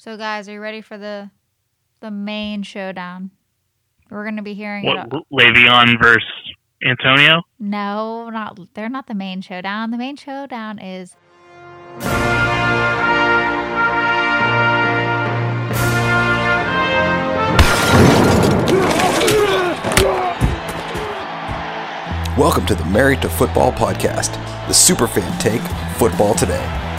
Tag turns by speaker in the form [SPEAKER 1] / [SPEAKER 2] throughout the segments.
[SPEAKER 1] So, guys, are you ready for the the main showdown? We're going to be hearing
[SPEAKER 2] What,
[SPEAKER 1] it.
[SPEAKER 2] Le'Veon versus Antonio?
[SPEAKER 1] No, not they're not the main showdown. The main showdown is
[SPEAKER 3] Welcome to the Married to Football podcast, the superfan take football today.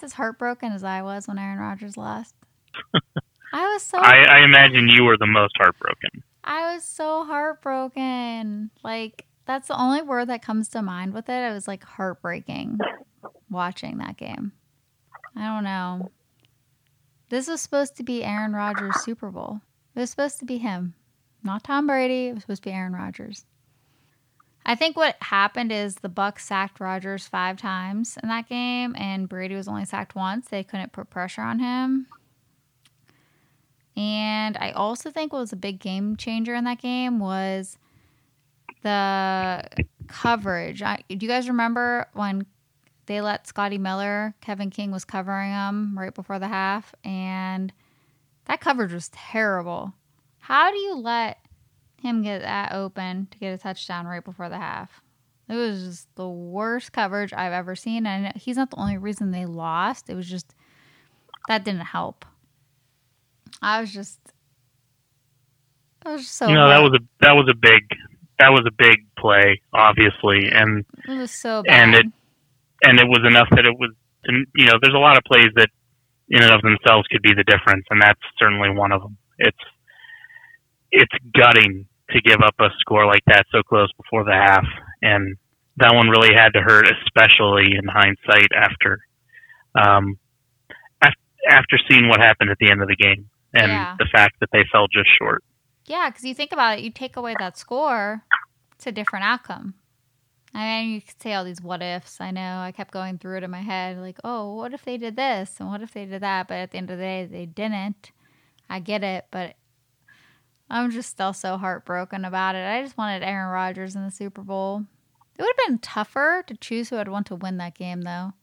[SPEAKER 1] Guys as heartbroken as I was when Aaron Rodgers lost? I was so
[SPEAKER 2] I, I imagine you were the most heartbroken.
[SPEAKER 1] I was so heartbroken. Like that's the only word that comes to mind with it. I was like heartbreaking watching that game. I don't know. This was supposed to be Aaron Rodgers' Super Bowl. It was supposed to be him, not Tom Brady. It was supposed to be Aaron Rodgers. I think what happened is the Bucs sacked Rodgers five times in that game, and Brady was only sacked once. They couldn't put pressure on him. And I also think what was a big game changer in that game was the coverage. I, do you guys remember when they let Scotty Miller, Kevin King was covering him right before the half, and that coverage was terrible. How do you let him get that open to get a touchdown right before the half? It was just the worst coverage I've ever seen, and he's not the only reason they lost. It was just that didn't help. I was just, I was just so.
[SPEAKER 2] no, that was a that was a big that was a big play, obviously, and
[SPEAKER 1] It was so bad.
[SPEAKER 2] and it and it was enough that it was you know there's a lot of plays that in and of themselves could be the difference, and that's certainly one of them. It's it's gutting to give up a score like that so close before the half, and that one really had to hurt, especially in hindsight after um, af- after seeing what happened at the end of the game and
[SPEAKER 1] Yeah.
[SPEAKER 2] the fact that they fell just short.
[SPEAKER 1] yeah, because you think about it, you take away that score, it's a different outcome. I mean, you could say all these what ifs. I know I kept going through it in my head, like, oh, what if they did this and what if they did that? But at the end of the day, they didn't. I get it, but I'm just still so heartbroken about it. I just wanted Aaron Rodgers in the Super Bowl. It would have been tougher to choose who I'd want to win that game, though.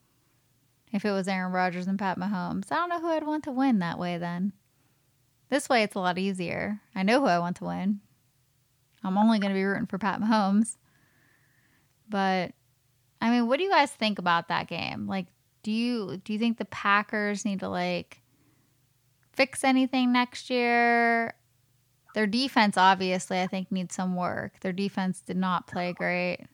[SPEAKER 1] If it was Aaron Rodgers and Pat Mahomes, I don't know who I'd want to win that way. Then this way, it's a lot easier. I know who I want to win. I'm only going to be rooting for Pat Mahomes. But I mean, what do you guys think about that game? Like, do you do you think the Packers need to like fix anything next year? Their defense, obviously, I think needs some work. Their defense did not play great.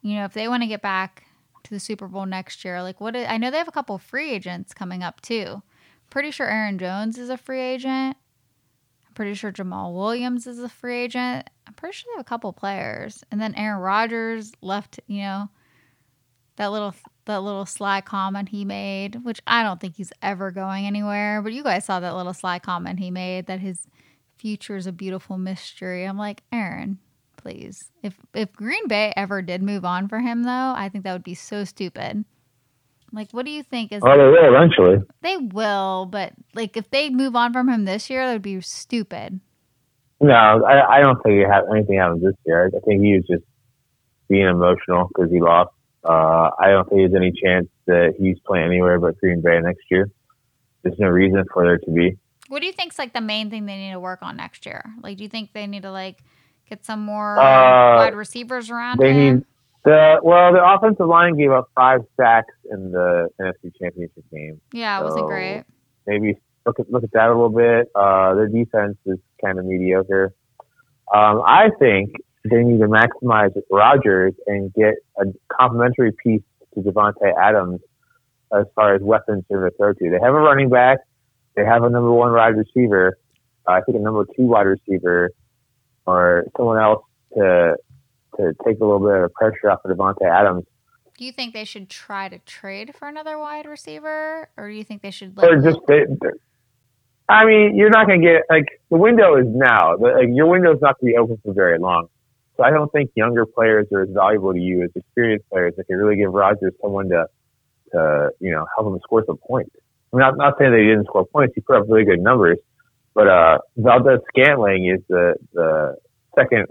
[SPEAKER 1] You know, if they want to get back to the Super Bowl next year, like what? I know they have a couple free agents coming up too. Pretty sure Aaron Jones is a free agent. I'm pretty sure Jamaal Williams is a free agent. I'm pretty sure they have a couple players, and then Aaron Rodgers left. You know, that little that little sly comment he made, which I don't think he's ever going anywhere. But you guys saw that little sly comment he made that his future is a beautiful mystery. I'm like, Aaron, please. If if Green Bay ever did move on for him, though, I think that would be so stupid. Like, what do you think is?
[SPEAKER 4] Oh, they will eventually.
[SPEAKER 1] They will, but like, if they move on from him this year, that would be stupid.
[SPEAKER 4] No, I, I don't think it ha- anything happens this year. I think he was just being emotional because he lost. Uh, I don't think there's any chance that he's playing anywhere but Green Bay next year. There's no reason for there to be.
[SPEAKER 1] What do you think's like the main thing they need to work on next year? Like, do you think they need to like get some more
[SPEAKER 4] Uh,
[SPEAKER 1] wide receivers around
[SPEAKER 4] They
[SPEAKER 1] him?
[SPEAKER 4] need the well, the offensive line gave up five sacks in the NFC Championship game.
[SPEAKER 1] yeah, it wasn't great.
[SPEAKER 4] maybe look at look at that a little bit. Uh, their defense is kind of mediocre. Um, I think they need to maximize Rodgers and get a complementary piece to Davante Adams as far as weapons to throw to. They have a running back. They have a number one wide receiver. Uh, I think a number two wide receiver, or someone else to to take a little bit of pressure off of Davante Adams.
[SPEAKER 1] Do you think they should try to trade for another wide receiver, or do you think they should like?
[SPEAKER 4] or just they, I mean, you're not going to get like the window is now. Like your window is not going to be open for very long. So I don't think younger players are as valuable to you as experienced players that can really give Rodgers someone to, to you know, help him score some points. I'm not not saying that he didn't score points. He put up really good numbers, But uh, Valdes Scantling is the the second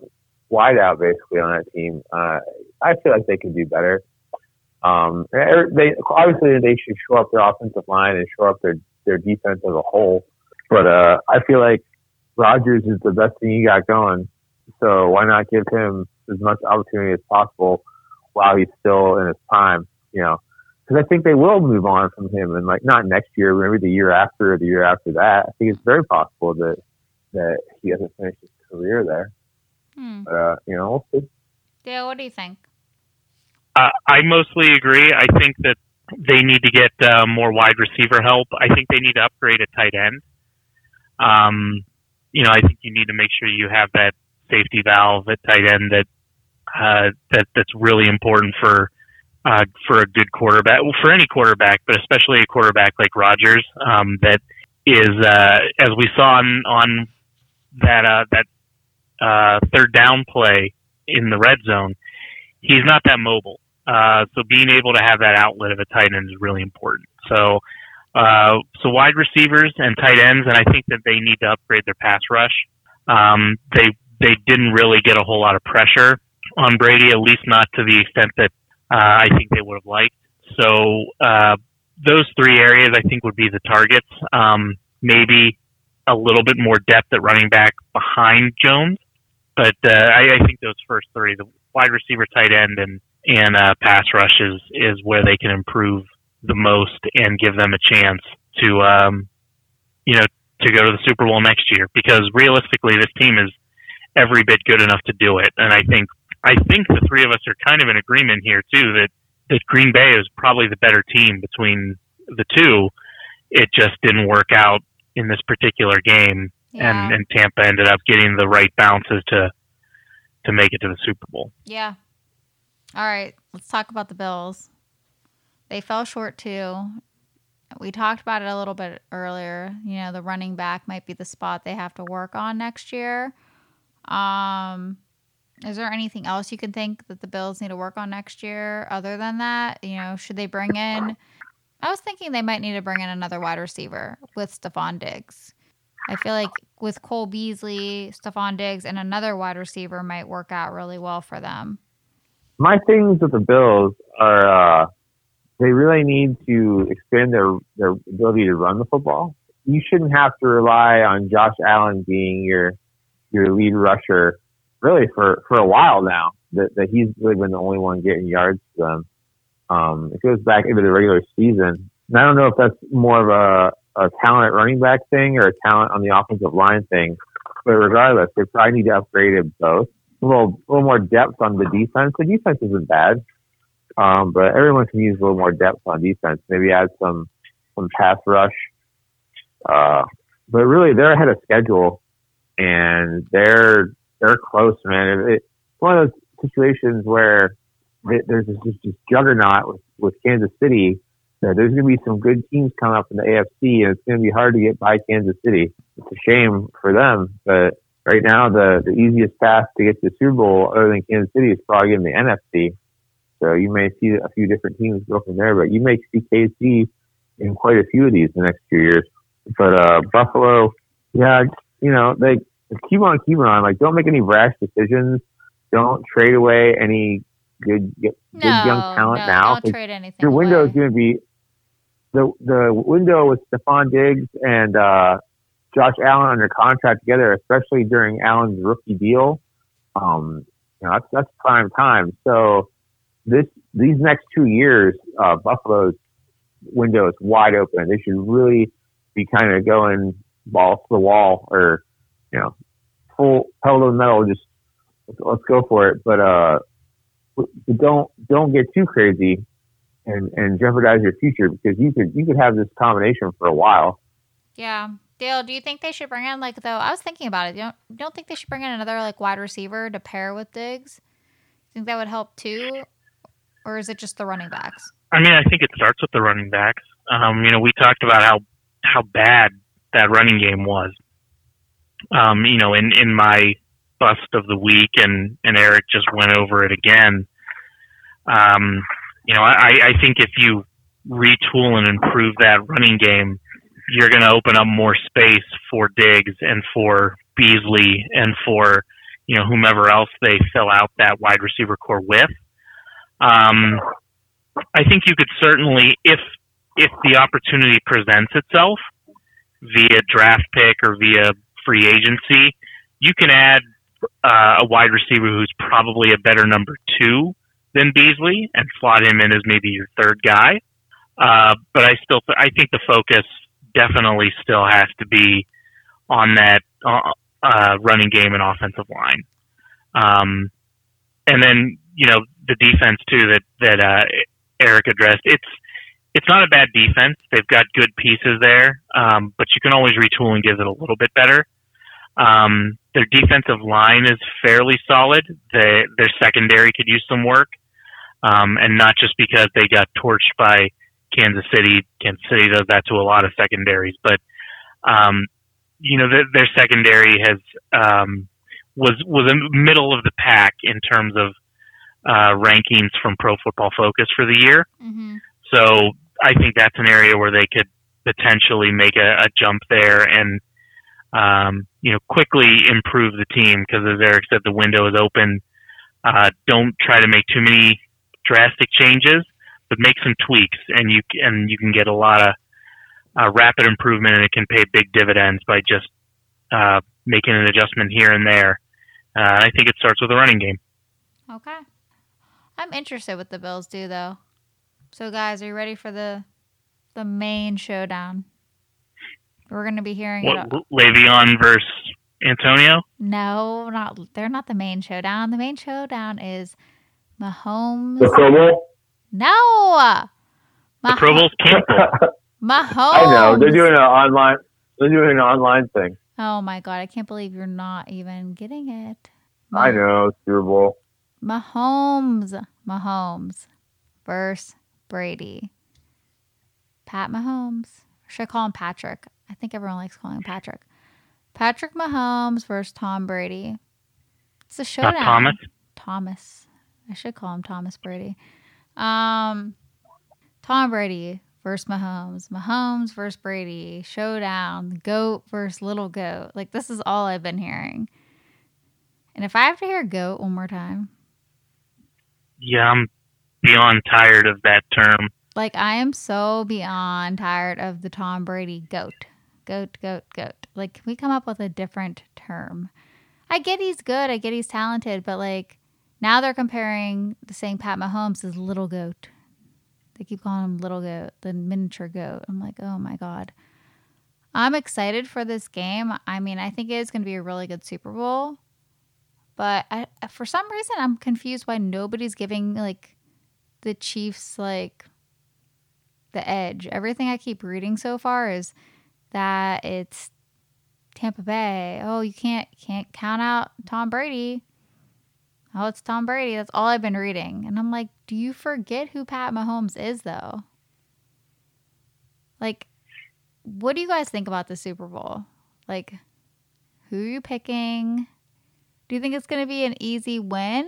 [SPEAKER 4] wideout basically on that team. Uh, I feel like they could do better. Um, they obviously they should show up their offensive line and show up their their defense as a whole. But uh, I feel like Rodgers is the best thing you got going. So why not give him as much opportunity as possible while he's still in his prime? You know, because I think they will move on from him, and like not next year, maybe the year after, or the year after that. I think it's very possible that that he doesn't finish his career there. Hmm. But uh, you know, we'll see.
[SPEAKER 1] Yeah, what do you think?
[SPEAKER 2] Uh, I mostly agree. I think that they need to get uh, more wide receiver help. I think they need to upgrade a tight end. Um, you know, I think you need to make sure you have that safety valve at tight end that uh, that that's really important for uh, for a good quarterback, well, for any quarterback, but especially a quarterback like Rodgers um, that is, uh, as we saw on, on that uh, that uh, third down play in the red zone, he's not that mobile. Uh, so being able to have that outlet of a tight end is really important. So, uh, so wide receivers and tight ends, and I think that they need to upgrade their pass rush. Um, they they didn't really get a whole lot of pressure on Brady, at least not to the extent that I think they would have liked. So uh, those three areas I think would be the targets. Um, maybe a little bit more depth at running back behind Jones, but uh, I, I think those first three, the wide receiver, tight end, and and uh, pass rush is is where they can improve the most and give them a chance to um, you know to go to the Super Bowl next year because realistically this team is every bit good enough to do it and I think I think the three of us are kind of in agreement here too that that Green Bay is probably the better team between the two it just didn't work out in this particular game yeah. and and Tampa ended up getting the right bounces to to make it to the Super Bowl.
[SPEAKER 1] Yeah, all right, let's talk about the Bills. They fell short too. We talked about it a little bit earlier. You know, the running back might be the spot they have to work on next year. Um, is there anything else you can think that the Bills need to work on next year other than that? You know, should they bring in? I was thinking they might need to bring in another wide receiver with Stefon Diggs. I feel like with Cole Beasley, Stefon Diggs, and another wide receiver might work out really well for them
[SPEAKER 4] my things with the Bills are uh, they really need to expand their their ability to run the football. You shouldn't have to rely on Josh Allen being your your lead rusher really for for a while now. That that he's really been the only one getting yards to them. Um, it goes back into the regular season. And I don't know if that's more of a, a talent running back thing or a talent on the offensive line thing. But regardless, they probably need to upgrade it both a little, a little more depth on the defense. The defense isn't bad, um, but everyone can use a little more depth on defense. Maybe add some some pass rush. Uh, but really, they're ahead of schedule, and they're they're close, man. It, it's one of those situations where there's this, this juggernaut with, with Kansas City. there's going to be some good teams coming up in the AFC, and it's going to be hard to get by Kansas City. It's a shame for them, but right now the, the easiest path to get to the Super Bowl other than Kansas City is probably in the NFC. So you may see a few different teams go from there, but you may see KC in quite a few of these the next few years. But uh, Buffalo, yeah, you know, they keep on keeping on. Like, don't make any rash decisions. Don't trade away any good good
[SPEAKER 1] no,
[SPEAKER 4] young talent
[SPEAKER 1] no,
[SPEAKER 4] now.
[SPEAKER 1] Don't trade anything.
[SPEAKER 4] Your window
[SPEAKER 1] away.
[SPEAKER 4] is going to be the the window with Stefon Diggs and uh, Josh Allen under contract together, especially during Allen's rookie deal. Um, you know, that's, that's prime time. So this, these next two years, uh, Buffalo's window is wide open. They should really be kind of going balls to the wall or, you know, full pedal to the metal. Just let's, let's go for it. But, uh, don't, don't get too crazy and, and jeopardize your future because you could, you could have this combination for a while.
[SPEAKER 1] Yeah. Dale, do you think they should bring in like though? I was thinking about it. You don't you don't think they should bring in another like wide receiver to pair with Diggs? Think that would help too, or is it just the running backs?
[SPEAKER 2] I mean, I think it starts with the running backs. Um, you know, we talked about how how bad that running game was. Um, you know, in in my bust of the week, and and Eric just went over it again. Um, you know, I, I think if you retool and improve that running game you're going to open up more space for Diggs and for Beasley and for you know whomever else they fill out that wide receiver core with. Um, I think you could certainly, if if the opportunity presents itself via draft pick or via free agency, you can add uh, a wide receiver who's probably a better number two than Beasley and slot him in as maybe your third guy. Uh, but I still, I think the focus definitely still has to be on that uh, uh, running game and offensive line. Um, and then you know the defense too that that uh, Eric addressed. It's it's not a bad defense. They've got good pieces there, um, but you can always retool and give it a little bit better. Um, their defensive line is fairly solid. They, their secondary could use some work, um, and not just because they got torched by Kansas City. Kansas City does that to a lot of secondaries, but um, you know their, their secondary has um, was was a middle of the pack in terms of uh, rankings from Pro Football Focus for the year.
[SPEAKER 1] Mm-hmm.
[SPEAKER 2] So I think that's an area where they could potentially make a, a jump there and um, you know quickly improve the team because as Eric said, the window is open. Uh, don't try to make too many drastic changes, but make some tweaks, and you and you can get a lot of uh, rapid improvement, and it can pay big dividends by just uh, making an adjustment here and there. Uh, I think it starts with a running game.
[SPEAKER 1] Okay. I'm interested what the Bills do though. So guys, are you ready for the the main showdown? We're going to be hearing
[SPEAKER 2] What,
[SPEAKER 1] it.
[SPEAKER 2] Le'Veon versus Antonio?
[SPEAKER 1] No, not they're not the main showdown. The main showdown is Mahomes.
[SPEAKER 4] The Pro Bowl.
[SPEAKER 1] no.
[SPEAKER 2] The Pro Bowl's canceled.
[SPEAKER 1] Mahomes.
[SPEAKER 4] I know they're doing an online. They're doing an online thing.
[SPEAKER 1] Oh my god, I can't believe you're not even getting it.
[SPEAKER 4] I know Super Bowl.
[SPEAKER 1] Mahomes. Mahomes versus Brady. Pat Mahomes. Should I call him Patrick? I think everyone likes calling him Patrick. Patrick Mahomes versus Tom Brady. It's a showdown.
[SPEAKER 2] Not Thomas.
[SPEAKER 1] Thomas. I should call him Thomas Brady. Um, Tom Brady versus Mahomes. Mahomes versus Brady. Showdown. Goat versus little goat. Like this is all I've been hearing. And if I have to hear goat one more time,
[SPEAKER 2] Yeah, I'm beyond tired of that term.
[SPEAKER 1] like I am so beyond tired of the Tom Brady goat. Goat, goat, goat. Like, can we come up with a different term? I get he's good. I get he's talented, but like now they're comparing the saying Pat Mahomes is little goat. They keep calling him little goat, the miniature goat. I'm like, oh my god. I'm excited for this game. I mean, I think it is going to be a really good Super Bowl, but I, for some reason, I'm confused why nobody's giving like the Chiefs like the edge. Everything I keep reading so far is that it's Tampa Bay. Oh, you can't can't count out Tom Brady. Oh, it's Tom Brady. That's all I've been reading. And I'm like, do you forget who Pat Mahomes is though? Like what do you guys think about the Super Bowl? Like who are you picking? Do you think it's going to be an easy win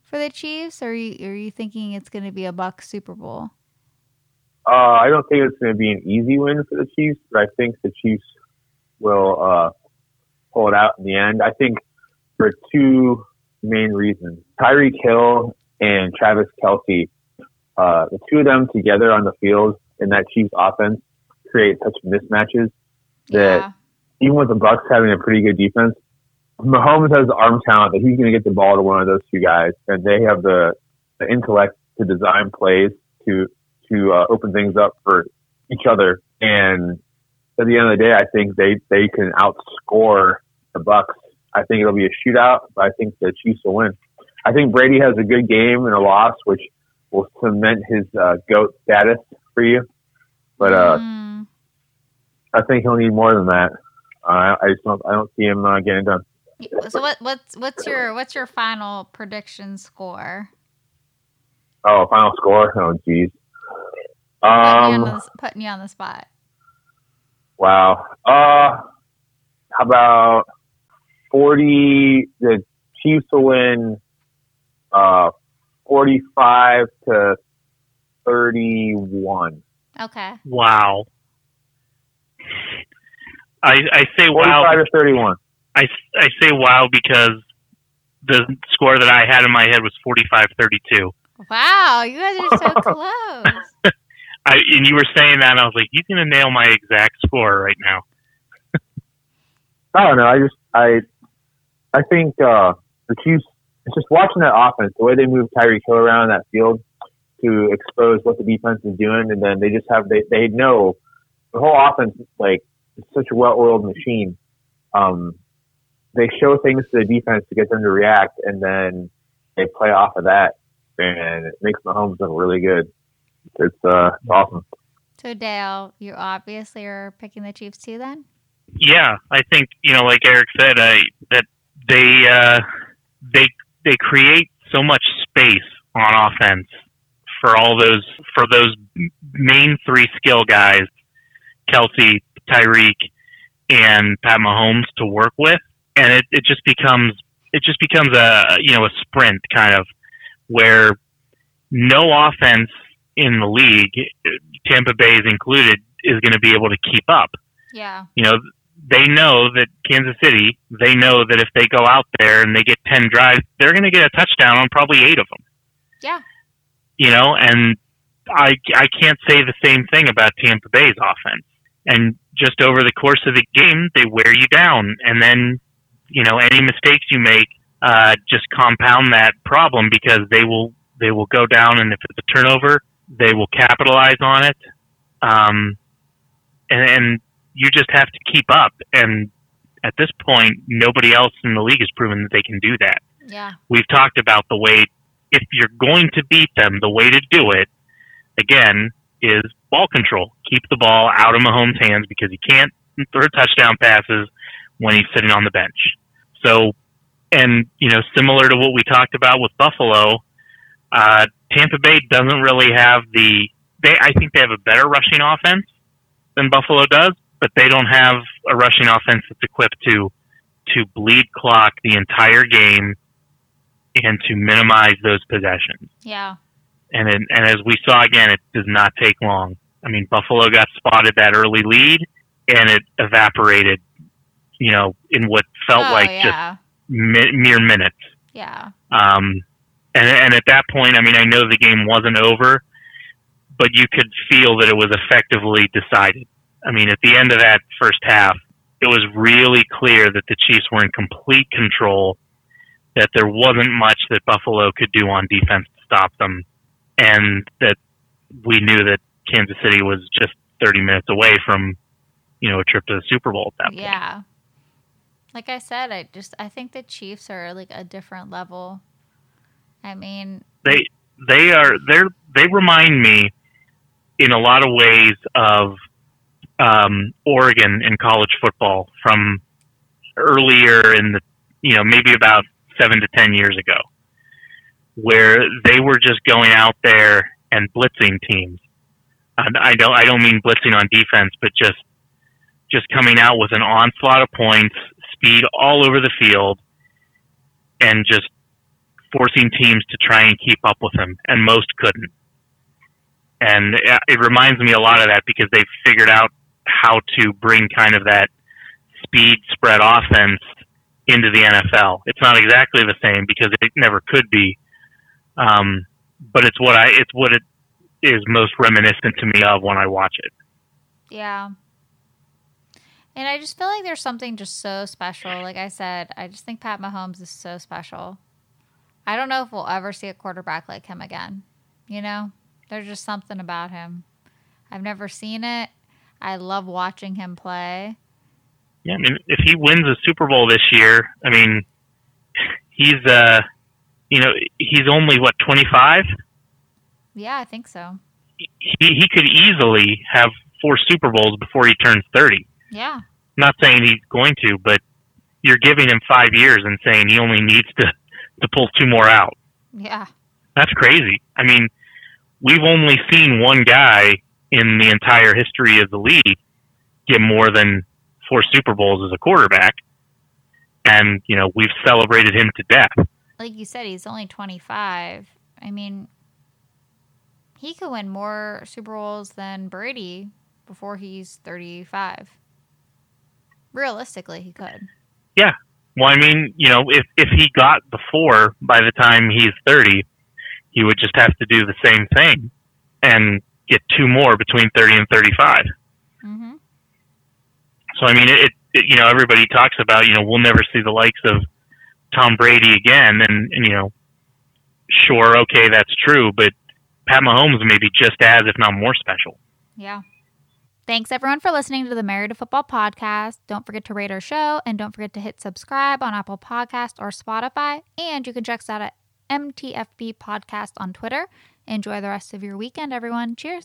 [SPEAKER 1] for the Chiefs or are you, are you thinking it's going to be a Buck Super Bowl?
[SPEAKER 4] Uh, I don't think it's going to be an easy win for the Chiefs, but I think the Chiefs will uh, pull it out in the end. I think for two main reasons: Tyreek Hill and Travis Kelce. Uh, the two of them together on the field in that Chiefs offense create such mismatches that
[SPEAKER 1] Yeah.
[SPEAKER 4] even with the Bucs having a pretty good defense, Mahomes has the arm talent that he's going to get the ball to one of those two guys, and they have the, the intellect to design plays to to uh, open things up for each other. And at the end of the day, I think they they can outscore the Bucs. I think it'll be a shootout, but I think the Chiefs will win. I think Brady has a good game and a loss, which will cement his uh, goat status for you. But uh,
[SPEAKER 1] Mm.
[SPEAKER 4] I think he'll need more than that. Uh, I just don't I don't see him uh, getting done.
[SPEAKER 1] So what what's what's your what's your final prediction score?
[SPEAKER 4] Oh, final score. Oh, geez.
[SPEAKER 1] Putting, you
[SPEAKER 4] Um.
[SPEAKER 1] on the, putting you on the spot.
[SPEAKER 4] Wow. Uh. How about forty? The Chiefs will win. Uh, forty-five to thirty-one.
[SPEAKER 1] Okay.
[SPEAKER 2] Wow. I I say wow.
[SPEAKER 4] Forty-five to thirty-one.
[SPEAKER 2] I, I say wow because the score that I had in my head was 45-32.
[SPEAKER 1] Wow, you guys are so close.
[SPEAKER 2] I and you were saying that, and I was like, "He's gonna nail my exact score right now."
[SPEAKER 4] I don't know. I just I I think uh, the Chiefs. It's just watching that offense, the way they move Tyreek Hill around that field to expose what the defense is doing, and then they just have they they know the whole offense is like it's such a well-oiled machine. Um, they show things to the defense to get them to react, and then they play off of that, and it makes Mahomes look really good. It's uh, it's awesome.
[SPEAKER 1] So Dale, you obviously are picking the Chiefs too, then.
[SPEAKER 2] Yeah, I think you know, like Eric said, I, that they uh, they they create so much space on offense for all those for those main three skill guys, Kelce, Tyreek, and Pat Mahomes to work with, and it, it just becomes it just becomes a you know a sprint kind of where no offense in the league, Tampa Bay is included, is going to be able to keep up.
[SPEAKER 1] Yeah.
[SPEAKER 2] You know, they know that Kansas City, they know that if they go out there and they get 10 drives, they're going to get a touchdown on probably eight of them.
[SPEAKER 1] Yeah.
[SPEAKER 2] You know, and I, I can't say the same thing about Tampa Bay's offense. And just over the course of the game, they wear you down. And then, you know, any mistakes you make uh, just compound that problem because they will they will go down, and if it's a turnover, they will capitalize on it. Um, and, and you just have to keep up. And at this point, nobody else in the league has proven that they can do that.
[SPEAKER 1] Yeah.
[SPEAKER 2] We've talked about the way, if you're going to beat them, the way to do it, again, is ball control. Keep the ball out of Mahomes' hands because he can't throw touchdown passes when he's sitting on the bench. So, and, you know, similar to what we talked about with Buffalo, uh, Tampa Bay doesn't really have the, they, I think they have a better rushing offense than Buffalo does, but they don't have a rushing offense that's equipped to to bleed clock the entire game and to minimize those possessions.
[SPEAKER 1] Yeah.
[SPEAKER 2] And it, and as we saw again, it does not take long. I mean, Buffalo got spotted that early lead, and it evaporated. You know, in what felt
[SPEAKER 1] oh,
[SPEAKER 2] like
[SPEAKER 1] yeah.
[SPEAKER 2] just mi- mere minutes.
[SPEAKER 1] Yeah.
[SPEAKER 2] Um, and and at that point, I mean, I know the game wasn't over, but you could feel that it was effectively decided. I mean, at the end of that first half, it was really clear that the Chiefs were in complete control, that there wasn't much that Buffalo could do on defense to stop them, and that we knew that Kansas City was just 30 minutes away from, you know, a trip to the Super Bowl at that point.
[SPEAKER 1] Yeah. Like I said, I just I think the Chiefs are like a different level. I mean,
[SPEAKER 2] They they are they're they remind me in a lot of ways of um, Oregon in college football from earlier in the you know maybe about seven to ten years ago, where they were just going out there and blitzing teams. And I don't I don't mean blitzing on defense, but just just coming out with an onslaught of points, speed all over the field, and just forcing teams to try and keep up with them, and most couldn't. And it reminds me a lot of that because they've figured out how to bring kind of that speed spread offense into the NFL. It's not exactly the same because it never could be, um, but it's what I it's what it is most reminiscent to me of when I watch it.
[SPEAKER 1] yeah. And I just feel like there's something just so special. Like I said, I just think Pat Mahomes is so special. I don't know if we'll ever see a quarterback like him again. You know, there's just something about him. I've never seen it. I love watching him play.
[SPEAKER 2] Yeah, I mean, if he wins a Super Bowl this year, I mean, he's uh, you know, he's only what twenty five.
[SPEAKER 1] Yeah, I think so.
[SPEAKER 2] He he could easily have four Super Bowls before he turns thirty.
[SPEAKER 1] Yeah.
[SPEAKER 2] not saying he's going to, but you're giving him five years and saying he only needs to to pull two more out.
[SPEAKER 1] Yeah.
[SPEAKER 2] That's crazy. I mean, we've only seen one guy in the entire history of the league get more than four Super Bowls as a quarterback, and you know we've celebrated him to death.
[SPEAKER 1] Like you said, he's only 25. I mean, he could win more Super Bowls than Brady before he's 35. Realistically, he could.
[SPEAKER 2] Yeah. Well, I mean, you know, if if he got the four by the time he's thirty, he would just have to do the same thing and get two more between thirty and thirty-five.
[SPEAKER 1] Mm-hmm.
[SPEAKER 2] So I mean, it, it you know everybody talks about you know we'll never see the likes of Tom Brady again, and, and you know, sure, okay, that's true, but Pat Mahomes may be just as, if not more, special.
[SPEAKER 1] Yeah. Thanks everyone for listening to the Married to Football podcast. Don't forget to rate our show and don't forget to hit subscribe on Apple Podcast or Spotify. And you can check us out at MTFB Podcast on Twitter. Enjoy the rest of your weekend, everyone. Cheers.